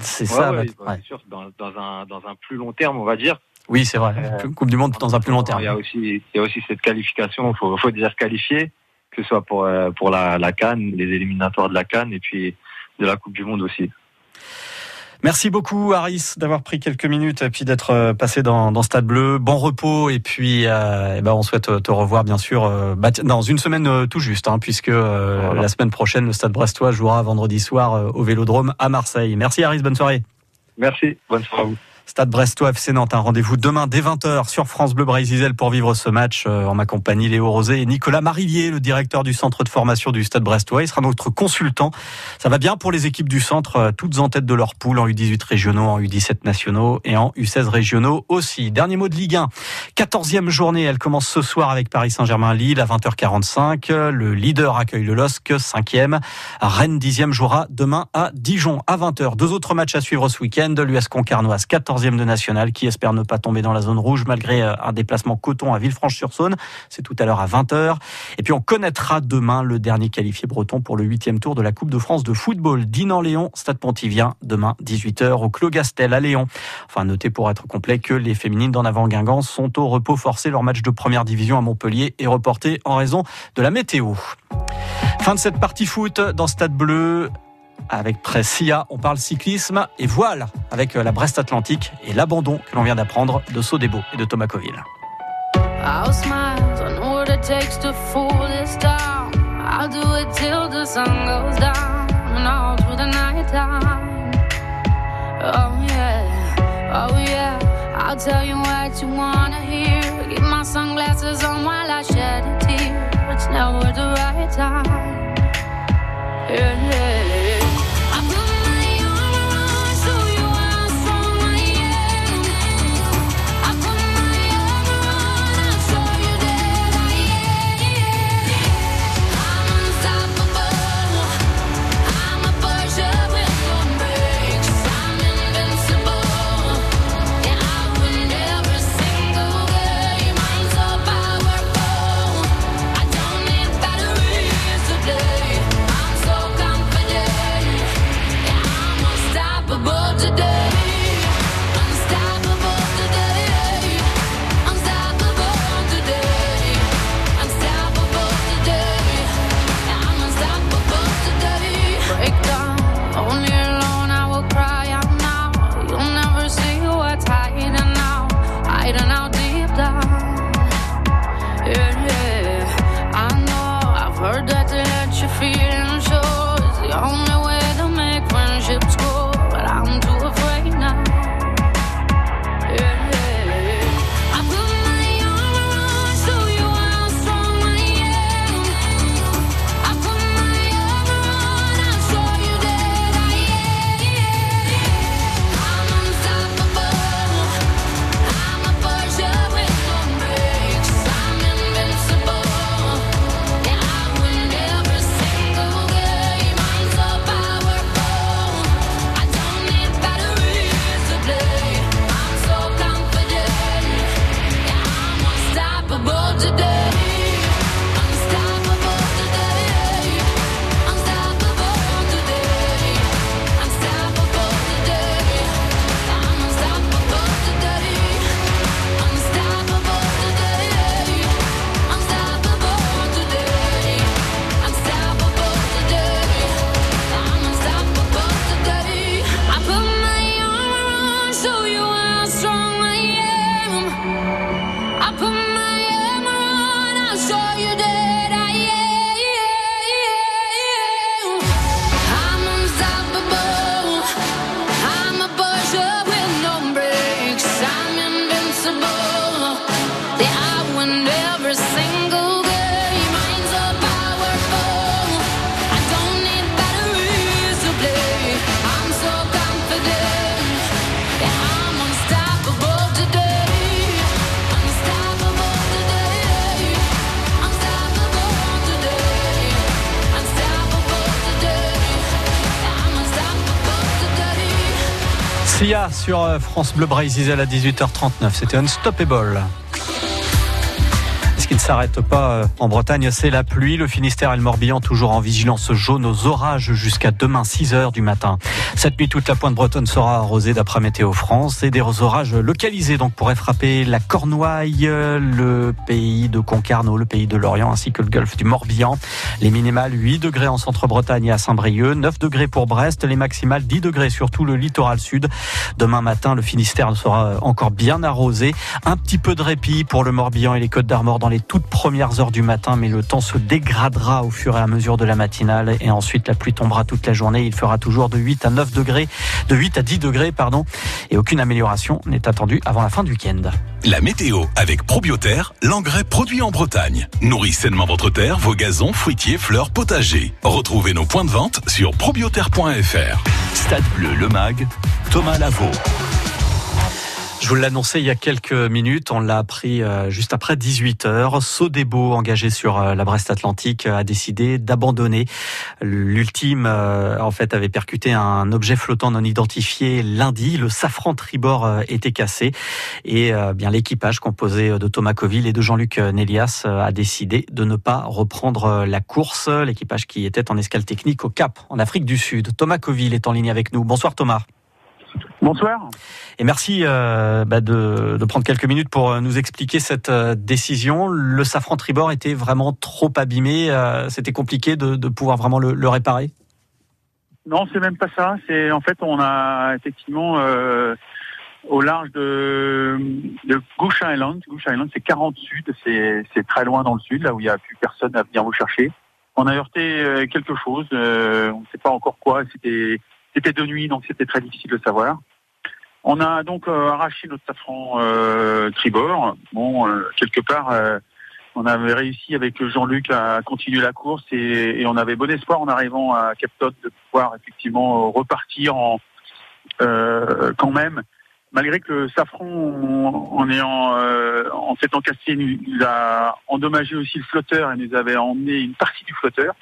C'est ça. Ouais, ouais. sûr, dans, dans, un, dans un plus long terme, on va dire, oui, c'est vrai. Euh, coupe du Monde dans un plus long terme. Il y a aussi, il y a aussi cette qualification. Il faut, faut déjà se qualifier, que ce soit pour, euh, pour la, la Cannes, les éliminatoires de la Cannes et puis de la Coupe du Monde aussi. Merci beaucoup, Harris, d'avoir pris quelques minutes et puis d'être euh, passé dans, dans Stade Bleu. Bon repos et puis euh, eh ben on souhaite te revoir bien sûr bah, dans une semaine tout juste, hein, puisque la semaine prochaine le Stade Brestois jouera vendredi soir au Vélodrome à Marseille. Merci, Harris. Bonne soirée. Merci. Bonne soirée à vous. Stade Brestois FC Nantes. Un rendez-vous demain dès 20h sur France Bleu Brésil pour vivre ce match euh, en ma compagnie Léo Rosé et Nicolas Marillier, le directeur du centre de formation du Stade Brestois. Il sera notre consultant. Ça va bien pour les équipes du centre, euh, toutes en tête de leur poule en U18 régionaux, en U17 nationaux et en U16 régionaux aussi. Dernier mot de Ligue 1. 14e journée, elle commence ce soir avec Paris Saint-Germain-Lille à 20h45. Le leader accueille le LOSC, 5e. Rennes 10e jouera demain à Dijon à 20h. Deux autres matchs à suivre ce week-end. L'US Concarnoise 14 de national, qui espère ne pas tomber dans la zone rouge malgré euh, un déplacement coton à Villefranche-sur-Saône. C'est tout à l'heure à 20h. Et puis on connaîtra demain le dernier qualifié breton pour le huitième tour de la Coupe de France de football. Dinan-Léon, Stade Pontivien, demain 18h au Clos Gastel à Léon. Enfin, notez pour être complet que les féminines d'en avant Guingamp sont au repos forcé. Leur match de première division à Montpellier est reporté en raison de la météo. Fin de cette partie foot dans Stade Bleu avec Pressia. On parle cyclisme et voile avec euh, la Brest Atlantique et l'abandon que l'on vient d'apprendre de Sodebo et de Thomas Coville. I'll tell you what you wanna hear. Get my sunglasses on while I shed a tear. It's never the right time. Yeah, yeah. Sur euh, France Bleu Brésil à 18h39. C'était Unstoppable s'arrête pas euh, en Bretagne, c'est la pluie. Le Finistère et le Morbihan toujours en vigilance jaune aux orages jusqu'à demain 6 h du matin. Cette nuit, toute la pointe bretonne sera arrosée d'après Météo France et des orages localisés donc pourraient frapper la Cornouaille, le pays de Concarneau, le pays de Lorient ainsi que le golfe du Morbihan. Les minimales 8 degrés en centre-Bretagne et à Saint-Brieuc, 9 degrés pour Brest, les maximales 10 degrés sur tout le littoral sud. Demain matin, le Finistère sera encore bien arrosé. Un petit peu de répit pour le Morbihan et les Côtes d'Armor dans les toutes premières heures du matin, mais le temps se dégradera au fur et à mesure de la matinale et ensuite la pluie tombera toute la journée. Il fera toujours de 8 à 9 degrés, de 8 à 10 degrés, pardon, et aucune amélioration n'est attendue avant la fin du week-end. La météo avec Probioterre, l'engrais produit en Bretagne. Nourrit sainement votre terre, vos gazons, fruitiers, fleurs, potagers. Retrouvez nos points de vente sur probioterre.fr. Stade Bleu, le MAG, Thomas Lavaux. Je vous l'annonçais il y a quelques minutes, on l'a appris euh, juste après 18 heures. Sodebo, engagé sur euh, la Brest Atlantique, a décidé d'abandonner. L'ultime, euh, en fait, avait percuté un objet flottant non identifié lundi. Le safran tribord était cassé et bien l'équipage composé de Thomas Coville et de Jean-Luc Nélias a décidé de ne pas reprendre la course. L'équipage qui était en escale technique au Cap, en Afrique du Sud. Thomas Coville est en ligne avec nous. Bonsoir Thomas. Bonsoir. Et merci euh, bah, de, prendre quelques minutes pour euh, nous expliquer cette euh, décision. Le safran tribord était vraiment trop abîmé. C'était compliqué de, pouvoir vraiment le, réparer? Non, c'est même pas ça. C'est en fait, on a effectivement au large de, de Goose Island. Goose Island, c'est 40 sud. C'est très loin dans le sud, là où il n'y a plus personne à venir vous chercher. On a heurté quelque chose. on ne sait pas encore quoi. C'était c'était de nuit, donc c'était très difficile de savoir. On a donc euh, arraché notre safran euh, tribord. Bon, euh, quelque part, on avait réussi avec Jean-Luc à continuer la course et, on avait bon espoir en arrivant à Capton de pouvoir effectivement repartir en quand même, malgré que le safran, en, ayant en s'étant cassé, nous a endommagé aussi le flotteur et nous avait emmené une partie du flotteur.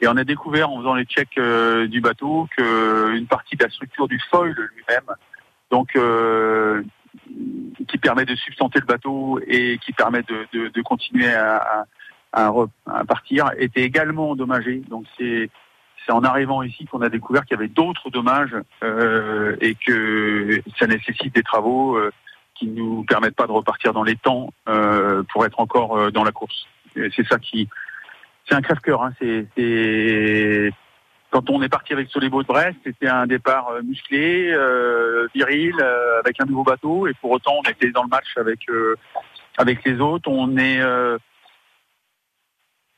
Et on a découvert en faisant les checks euh, du bateau qu'une partie de la structure du foil lui-même, donc euh, qui permet de substanter le bateau et qui permet de, continuer à, à, partir, était également endommagée. Donc c'est c'est en arrivant ici qu'on a découvert qu'il y avait d'autres dommages euh, et que ça nécessite des travaux euh, qui ne nous permettent pas de repartir dans les temps euh, pour être encore dans la course. C'est ça qui c'est un crève-cœur. Hein. C'est, quand on est parti avec Solébo de Brest, c'était un départ euh, musclé, euh, viril, euh, avec un nouveau bateau, et pour autant on était dans le match avec avec les autres. On est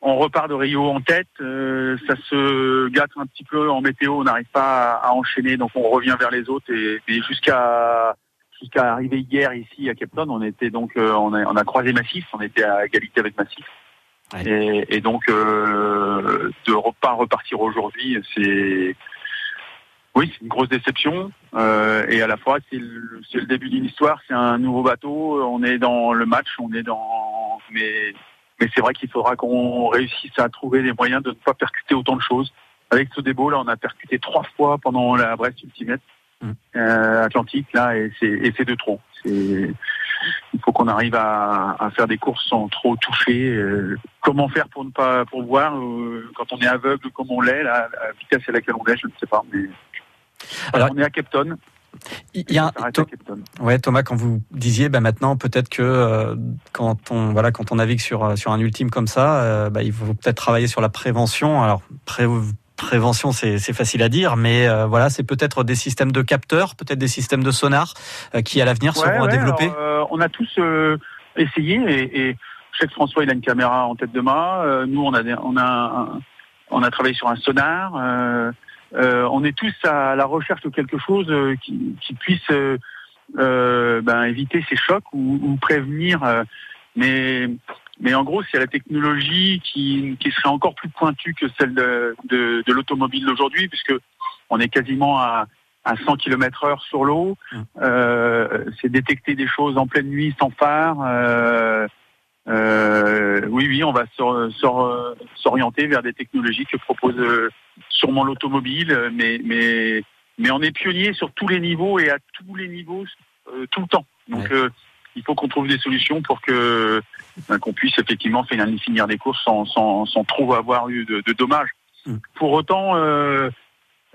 on repart de Rio en tête. ça se gâte un petit peu en météo. On n'arrive pas à, enchaîner, donc on revient vers les autres et, jusqu'à jusqu'à arriver hier ici à Capton, on était donc on, a, on a croisé Massif, on était à égalité avec Massif. Et, donc euh, de pas repartir aujourd'hui, c'est oui, c'est une grosse déception. Euh, et à la fois, c'est le, le, début d'une histoire, c'est un nouveau bateau. On est dans le match, on est dans. Mais, mais c'est vrai qu'il faudra qu'on réussisse à trouver des moyens de ne pas percuter autant de choses. Avec ce débo, là, on a percuté trois fois pendant la Brest Ultimate mm. euh, Atlantique, là, et c'est de trop. Il faut qu'on arrive à, à, faire des courses sans trop toucher. Euh, comment faire pour ne pas pour voir euh, quand on est aveugle comme on l'est, la, la vitesse à laquelle on est, je ne sais pas. Mais alors, on est à Capton. Il y a ouais, Thomas, quand vous disiez, bah, maintenant peut-être que euh, quand on voilà, quand on navigue sur sur un ultime comme ça, euh, bah, il faut peut-être travailler sur la prévention. Alors prévention, c'est facile à dire, mais voilà, c'est peut-être des systèmes de capteurs, peut-être des systèmes de sonar qui à l'avenir seront à développer. on a tous essayé et, et je sais que François il a une caméra en tête de main. nous on a on a on a travaillé sur un sonar. Euh, on est tous à la recherche de quelque chose euh, qui, puisse euh, ben, éviter ces chocs ou, prévenir. mais mais en gros, c'est la technologie qui, serait encore plus pointue que celle de, de, l'automobile d'aujourd'hui, puisque on est quasiment à, à 100 km heure sur l'eau. Mmh. c'est détecter des choses en pleine nuit sans phare. oui, oui, on va s'orienter vers des technologies que propose sûrement l'automobile, mais, mais, mais on est pionnier sur tous les niveaux et à tous les niveaux euh, tout le temps. Donc euh, il faut qu'on trouve des solutions pour que ben, qu'on puisse effectivement finir des courses sans, sans, sans trop avoir eu de, de dommages. Mm. Pour autant, euh,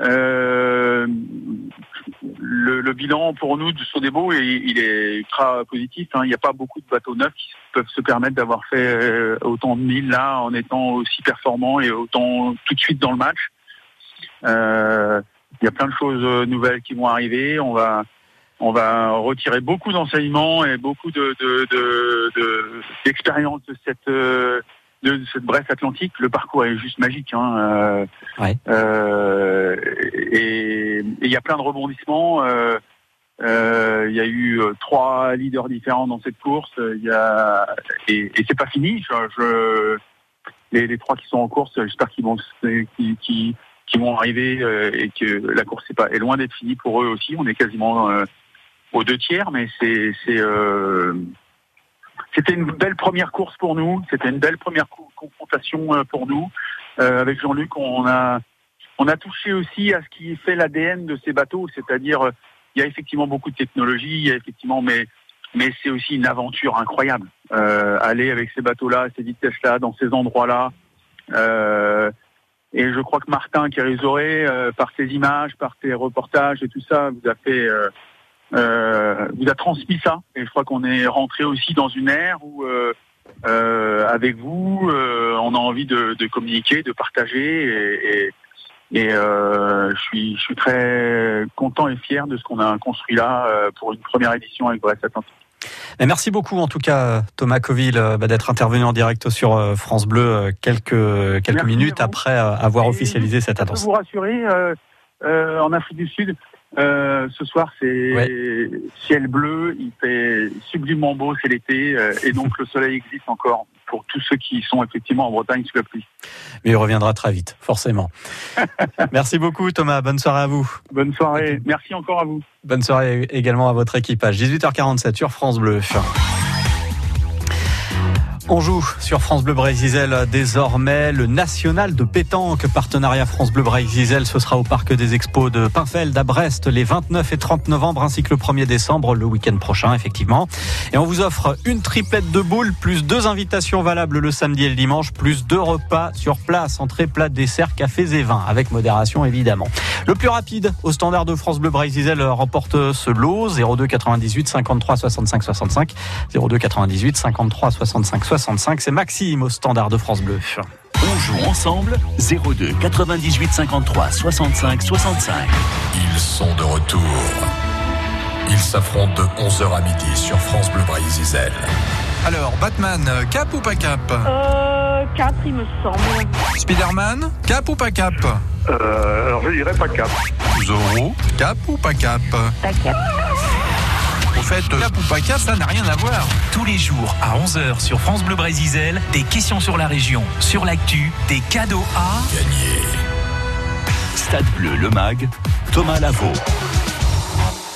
euh, le, le, bilan pour nous de Sodebo, il, il est ultra positif. Hein. Il n'y a pas beaucoup de bateaux neufs qui peuvent se permettre d'avoir fait autant de milles là en étant aussi performants et autant tout de suite dans le match. Euh, il y a plein de choses euh, nouvelles qui vont arriver. On va on va retirer beaucoup d'enseignements et beaucoup de, d'expérience de, cette euh, de cette Bresse Atlantique. Le parcours est juste magique. Hein. et il y a plein de rebondissements. Il y a eu trois leaders différents dans cette course. Il y a et, et c'est pas fini. Je, les, les, trois qui sont en course, j'espère qu'ils vont qui, qui vont arriver euh, et que la course est, pas, est loin d'être finie pour eux aussi. On est quasiment euh, aux deux tiers, mais c'est euh, c'était une belle première course pour nous. C'était une belle première confrontation pour nous avec Jean-Luc. On a on a touché aussi à ce qui fait l'ADN de ces bateaux, c'est-à-dire il y a effectivement beaucoup de technologie, effectivement mais c'est aussi une aventure incroyable. aller avec ces bateaux-là, ces vitesses-là, dans ces endroits-là. Euh, et je crois que Martin qui euh, par ses images, par ses reportages et tout ça, vous a fait, euh, euh, vous a transmis ça. Et je crois qu'on est rentré aussi dans une ère où, euh, euh avec vous, on a envie de, de, communiquer, de partager. Et, et, et je suis, je suis très content et fier de ce qu'on a construit là pour une première édition avec Brest Atlantique. Merci beaucoup en tout cas Thomas Coville bah, d'être intervenu en direct sur France Bleu quelques quelques minutes après avoir officialisé cette annonce. Je peux vous rassurer, en Afrique du Sud, ce soir c'est ciel bleu, il fait sublimement beau, c'est l'été et donc le soleil existe encore pour tous ceux qui sont effectivement en Bretagne sous la pluie. Mais il reviendra très vite, forcément. Merci beaucoup Thomas, bonne soirée à vous. Bonne soirée, merci encore à vous. Bonne soirée également à votre équipage. 18h47 sur France Bleu. On joue sur France Bleu Brésil désormais. Le national de pétanque partenariat France Bleu Brésil ce sera au parc des expos de Pinfeld à Brest les 29 et 30 novembre ainsi que le 1er décembre le week-end prochain effectivement. Et on vous offre une triplette de boules plus deux invitations valables le samedi et le dimanche plus deux repas sur place entrée plat dessert cafés et vins avec modération évidemment. Le plus rapide au standard de France Bleu Brésil remporte ce lot 02 98 53 65 65 02 98 53 65 65 65. C'est Maxime au standard de France Bleu. On joue ensemble 02 98 53 65 65. Ils sont de retour. Ils s'affrontent de 11h à midi sur France Bleu Brésil. Alors, Batman, cap ou pas cap euh, 4, il me semble. Spider-Man, cap ou pas cap euh, Alors je dirais pas cap. Zoro, cap ou pas cap Pas cap. Au fait, ou pas cap, ça n'a rien à voir. Tous les jours à 11h sur France Bleu Brésil, des questions sur la région, sur l'actu, des cadeaux à gagner. Stade Bleu, le MAG, Thomas Lavaux.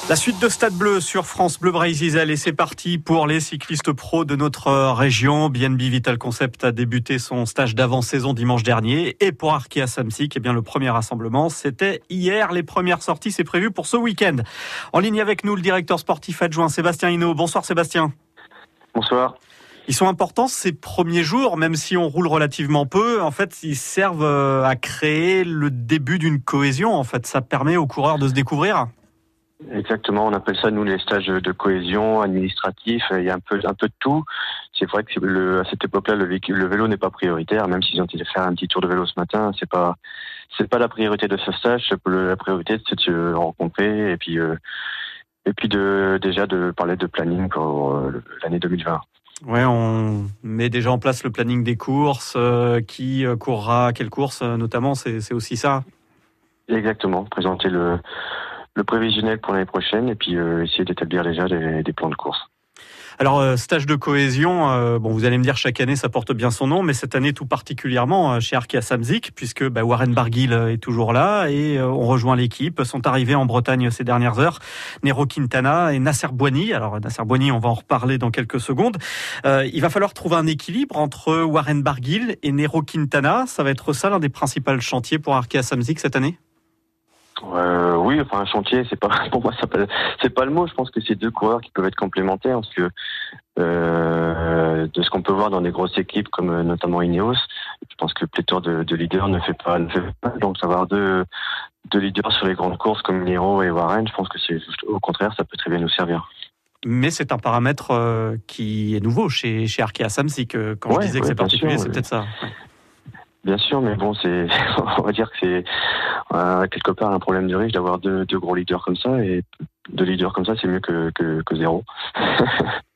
La suite de Stade Bleu sur France Bleu Brésil et c'est parti pour les cyclistes pros de notre région. BNB Vital Concept a débuté son stage d'avant-saison dimanche dernier et pour Arkea Samsic, eh bien le premier rassemblement, c'était hier. Les premières sorties, c'est prévu pour ce week-end. En ligne avec nous, le directeur sportif adjoint Sébastien Hinault. Bonsoir Sébastien. Bonsoir. Ils sont importants ces premiers jours, même si on roule relativement peu. En fait, ils servent euh, à créer le début d'une cohésion. En fait, ça permet aux coureurs de se découvrir. Exactement, on appelle ça nous les stages de cohésion administratif. Il y a un peu un peu de tout. C'est vrai que le, à cette époque-là, le, le vélo n'est pas prioritaire, même s'ils ont été faire un petit tour de vélo ce matin. C'est pas c'est pas la priorité de ce stage. La priorité, c'est de se rencontrer et puis euh, et puis de déjà de parler de planning pour euh, l'année 2020. Ouais, on met déjà en place le planning des courses, euh, qui courra quelle course notamment, c'est aussi ça. Exactement, présenter le le prévisionnel pour l'année prochaine et puis euh, essayer d'établir déjà des, plans de course. Alors euh, stage de cohésion, euh, bon vous allez me dire chaque année ça porte bien son nom, mais cette année tout particulièrement chez Arkea Samzik puisque bah, Warren Barguil est toujours là et on rejoint l'équipe. Sont arrivés en Bretagne ces dernières heures Nero Quintana et Nasser Boigny. Alors Nasser Boigny, on va en reparler dans quelques secondes. il va falloir trouver un équilibre entre Warren Barguil et Nero Quintana. Ça va être ça l'un des principaux chantiers pour Arkea Samzik cette année? Euh, oui, enfin un chantier, c'est pas pour moi, c'est pas le mot. Je pense que c'est deux coureurs qui peuvent être complémentaires parce que euh, de ce qu'on peut voir dans des grosses équipes comme euh, notamment Ineos, je pense que pléthore de, de, leaders ne fait pas, ne fait pas. Donc avoir deux, deux leaders sur les grandes courses comme Nero et Warren, je pense que c'est au contraire, ça peut très bien nous servir. Mais c'est un paramètre qui est nouveau chez, chez Arkea Samsic. Quand je disais que c'est particulier, c'est peut-être ça. Bien sûr, mais bon, c'est, on va dire que c'est euh, quelque part un problème du riche d'avoir deux, deux, gros leaders comme ça et deux leaders comme ça, c'est mieux que, que, que zéro.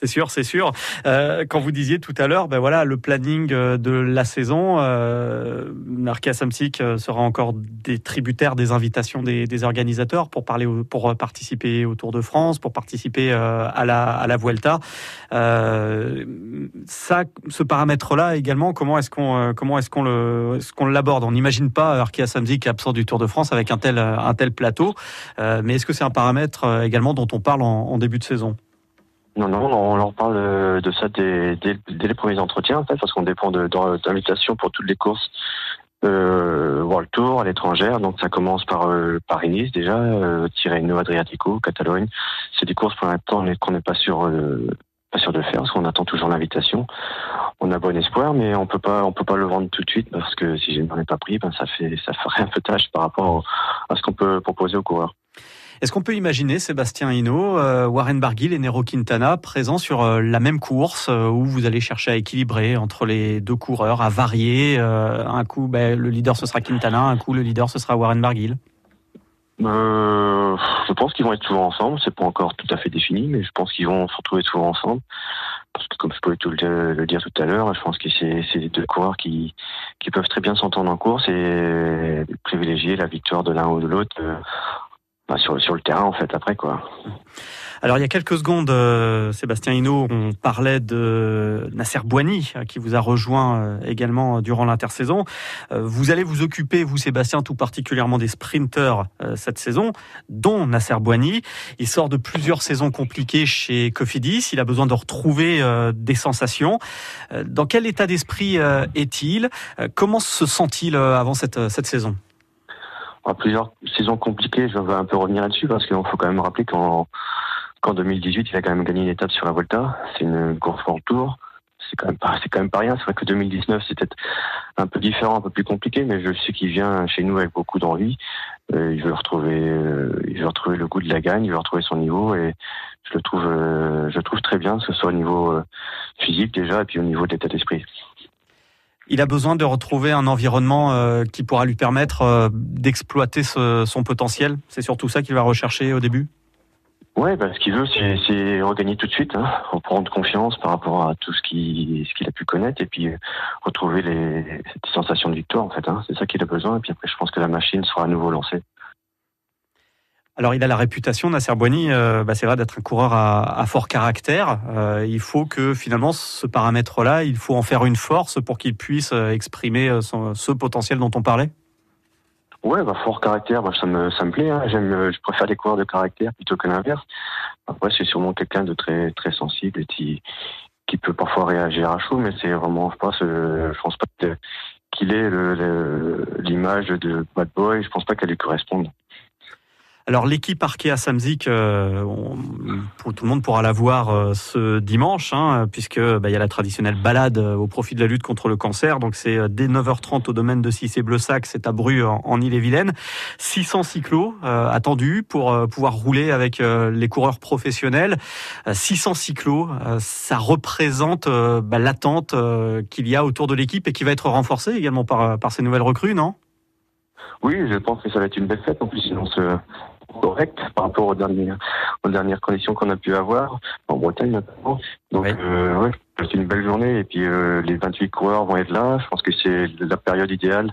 C'est sûr, c'est sûr. Euh, quand vous disiez tout à l'heure, ben voilà, le planning euh, de la saison, euh, Samsic euh, sera encore des tributaires des invitations des, des organisateurs pour parler, pour participer au Tour de France, pour participer à la à la Vuelta. Euh, ça, ce paramètre-là également, comment est-ce qu'on comment est-ce qu'on le ce qu'on l'aborde? On n'imagine pas Arkea Samsic absent du Tour de France avec un tel un tel plateau, mais est-ce que c'est un paramètre également dont on parle en début de saison? Non, non, on leur parle de ça dès, les premiers entretiens, en fait, parce qu'on dépend d'invitations pour toutes les courses euh, World Tour à l'étranger. Donc ça commence par euh, Paris-Nice déjà, euh, Tirreno, Adriatico, Catalogne. C'est des courses pour l'instant qu'on n'est pas sûr, euh, pas sûr de faire, parce qu'on attend toujours l'invitation. On a bon espoir, mais on peut pas, on peut pas le vendre tout de suite parce que si je n'en ai pas pris, ben ça fait, ça ferait un peu tâche par rapport à ce qu'on peut proposer aux coureurs. Est-ce qu'on peut imaginer Sébastien Hinault, euh, Warren Barguil et Nero Quintana présents sur euh, la même course euh, où vous allez chercher à équilibrer entre les deux coureurs, à varier Un coup, ben, le leader ce sera Quintana, un coup le leader ce sera Warren Barguil? Je pense qu'ils vont être toujours ensemble. C'est pas encore tout à fait défini, mais je pense qu'ils vont se retrouver toujours ensemble. Parce que comme je pouvais tout le, dire tout à l'heure, je pense que c'est deux coureurs qui, peuvent très bien s'entendre en course et privilégier la victoire de l'un ou de l'autre sur, sur le terrain en fait après quoi. Alors il y a quelques secondes, euh, Sébastien Hinault, on parlait de Nasser Boigny euh, qui vous a rejoint euh, également durant l'intersaison. vous allez vous occuper, vous Sébastien, tout particulièrement des sprinteurs cette saison, dont Nasser Boigny. Il sort de plusieurs saisons compliquées chez Cofidis. Il a besoin de retrouver des sensations. Dans quel état d'esprit est-il? Comment se sent-il avant cette, cette saison? Plusieurs saisons compliquées, je vais un peu revenir là-dessus parce qu'il faut quand même rappeler qu'en 2018, il a quand même gagné une étape sur la Volta. C'est une course pour tour. C'est quand même pas, c'est quand même pas rien. C'est vrai que 2019, c'était un peu différent, un peu plus compliqué, mais je sais qu'il vient chez nous avec beaucoup d'envie. Euh, il veut retrouver, euh, il veut retrouver le goût de la gagne, il veut retrouver son niveau et je le trouve, euh, je le trouve très bien, que ce soit au niveau physique déjà et puis au niveau de l'état d'esprit il a besoin de retrouver un environnement euh, qui pourra lui permettre euh, d'exploiter son potentiel. C'est surtout ça qu'il va rechercher au début Ouais, bah, ce qu'il veut, c'est regagner tout de suite, hein, reprendre confiance par rapport à tout ce qu'il ce qu'il a pu connaître et puis euh, retrouver les, cette sensation de victoire en fait. Hein. C'est ça qu'il a besoin et puis après, je pense que la machine sera à nouveau lancée. Alors, il a la réputation, Nasser Boigny, euh, bah, c'est vrai, d'être un coureur à, fort caractère. Euh, il faut que finalement, ce paramètre-là, il faut en faire une force pour qu'il puisse exprimer ce potentiel dont on parlait. Ouais, bah, fort caractère, bah, ça me ça me plaît. Hein. Euh, je préfère les coureurs de caractère plutôt que l'inverse. Après, c'est sûrement quelqu'un de très très sensible et qui peut parfois réagir à chaud, mais c'est vraiment, je pense, euh, je pense pas qu'il ait l'image de bad boy. Je pense pas qu'elle lui corresponde. Alors l'équipe Arkea Samzik, euh, tout le monde pourra la voir euh, ce dimanche, hein, puisque bah, il y a la traditionnelle balade euh, au profit de la lutte contre le cancer. Donc c'est dès 9h30 au domaine de Cissé Bleusac, c'est à Bru en, Ille-et-Vilaine. 600 cyclos attendus pour pouvoir rouler avec les coureurs professionnels. 600 cyclos, ça représente bah, l'attente qu'il y a autour de l'équipe et qui va être renforcée également par, par ces nouvelles recrues, non? Oui, je pense que ça va être une belle fête. En plus, sinon, correct par rapport aux dernières, aux dernières conditions qu'on a pu avoir en Bretagne notamment. Donc euh, ouais, c'est une belle journée et puis euh, les 28 coureurs vont être là. Je pense que c'est la période idéale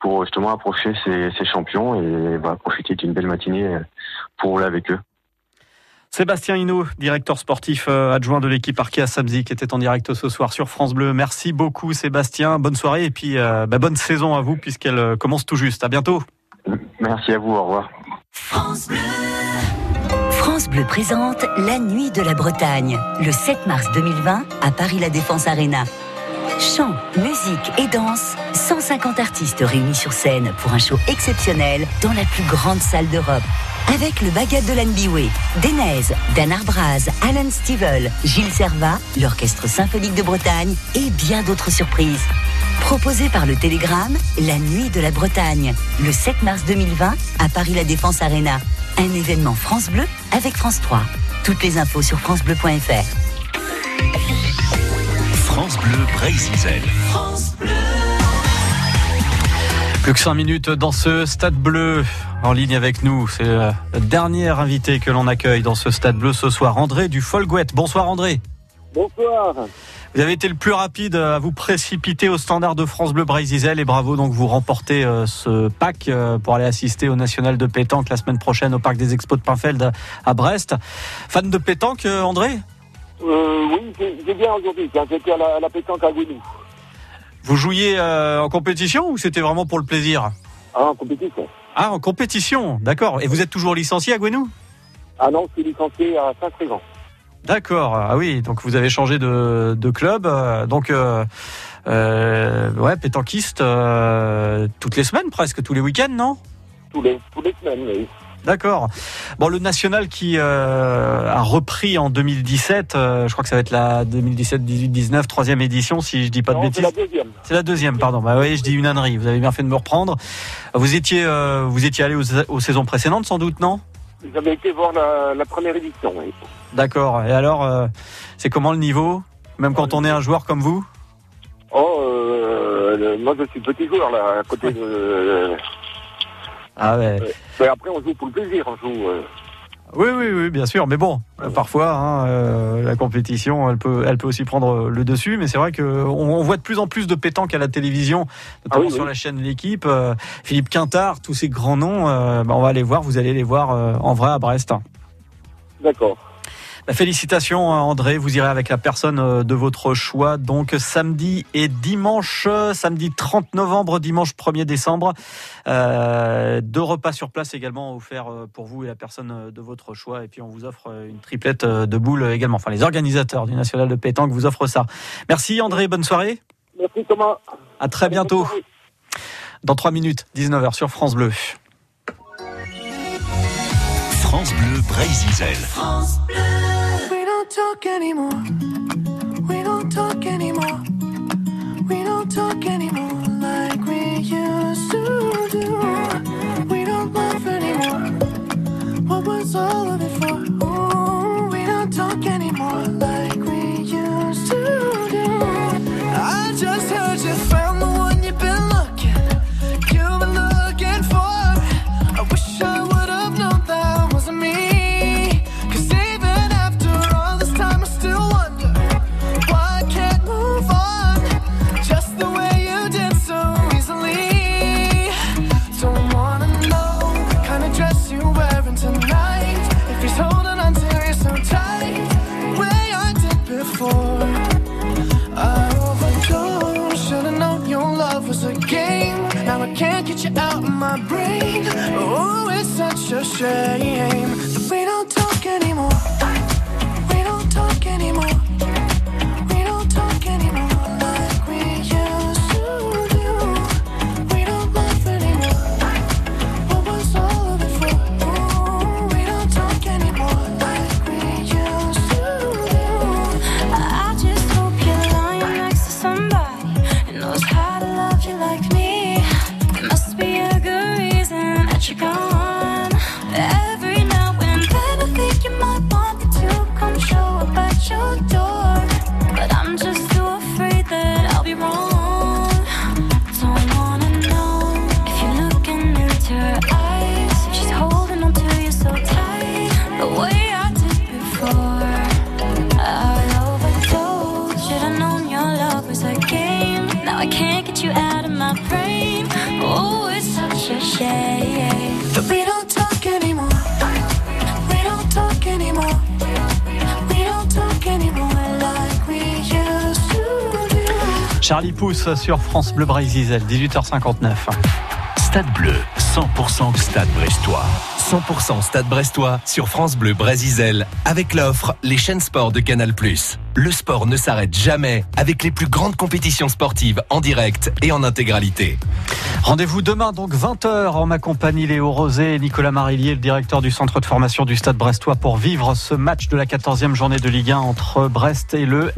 pour justement approcher ces, ces champions et bah, profiter d'une belle matinée pour rouler avec eux. Sébastien Hinault, directeur sportif euh, adjoint de l'équipe Arkea Samzi, qui était en direct ce soir sur France Bleu. Merci beaucoup Sébastien, bonne soirée et puis bah, bonne saison à vous puisqu'elle commence tout juste. À bientôt. Merci à vous, au revoir. France Bleu. France Bleu présente La Nuit de la Bretagne, le 7 mars 2020 à Paris La Défense Arena. Chant, musique et danse, 150 artistes réunis sur scène pour un show exceptionnel dans la plus grande salle d'Europe. Avec le baguette de l'Anbiway, Denez, Dan Arbraz, Alan Stivell, Gilles Servat, l'Orchestre Symphonique de Bretagne et bien d'autres surprises. Proposé par le Télégramme, La Nuit de la Bretagne, le 7 mars 2020 à Paris La Défense Arena. Un événement France Bleu avec France 3. Toutes les infos sur francebleu.fr. France Bleu Brésil. France Bleu. Plus que 5 minutes dans ce stade bleu en ligne avec nous. C'est le dernier invité que l'on accueille dans ce stade bleu ce soir, André du Folgouette. Bonsoir André. Bonsoir. Vous avez été le plus rapide à vous précipiter au standard de France Bleu Brésil et bravo donc vous remportez euh, ce pack euh, pour aller assister au national de pétanque la semaine prochaine au parc des Expos de Pinfeld à Brest. Fan de pétanque euh, Oui, j'ai bien aujourd'hui. J'étais à la, pétanque à Gouinou. Vous jouiez en compétition ou c'était vraiment pour le plaisir? Ah, en compétition. Ah, en compétition, d'accord. Et vous êtes toujours licencié à Gouinou Ah non, je suis licencié à Saint-Frégan. D'accord. Ah oui, donc vous avez changé de, club. Euh, donc, euh, euh, ouais, pétanquiste toutes les semaines, presque tous les week-ends, non? Tous les, tous les semaines, oui. D'accord. Bon, le national qui a repris en 2017, je crois que ça va être la 2017, 18, 19, troisième édition, si je dis pas de bêtises. C'est la deuxième. C'est la deuxième, pardon. Bah oui, je dis une ânerie. Vous avez bien fait de me reprendre. Vous étiez, vous étiez allé aux saisons précédentes, sans doute, non? J'avais été voir la, première édition, oui. D'accord. Et alors, euh, c'est comment le niveau? Même quand on est un joueur comme vous? Oh, euh, moi je suis petit joueur là, à côté de. Ah ouais. Mais après, on joue pour le plaisir, on joue. Euh, oui, oui, oui, bien sûr. Mais bon, parfois, hein, euh, la compétition, elle peut, elle peut aussi prendre le dessus. Mais c'est vrai qu'on on voit de plus en plus de pétanque à la télévision, notamment ah sur la chaîne L'équipe. Euh, Philippe Quintard, tous ces grands noms, euh, bah, on va les voir. Vous allez les voir en vrai à Brest. D'accord. Félicitations André, vous irez avec la personne euh, de votre choix donc samedi et dimanche, samedi 30 novembre, dimanche 1er décembre. Euh, deux repas sur place également offerts euh, pour vous et la personne de votre choix et puis on vous offre une triplette de boules également. Enfin les organisateurs du National de pétanque vous offrent ça. Merci André, bonne soirée. Merci Thomas. À très bientôt. Dans 3 minutes, 19h sur France Bleu. France Bleu Brésil. France Bleu. Talk anymore. We don't talk anymore. We don't talk anymore like we used to do. We don't laugh anymore. What was all of it 水 sur France Bleu Brésil, 18h59. Stade Bleu, 100% Stade Brestois. 100% Stade Brestois sur France Bleu Brésil avec l'offre Les chaînes sport de Canal+. Le sport ne s'arrête jamais avec les plus grandes compétitions sportives en direct et en intégralité. Rendez-vous demain donc 20h en ma compagnie Léo Rosé et Nicolas Marillier, le directeur du centre de formation du Stade Brestois pour vivre ce match de la 14e journée de Ligue 1 entre Brest et le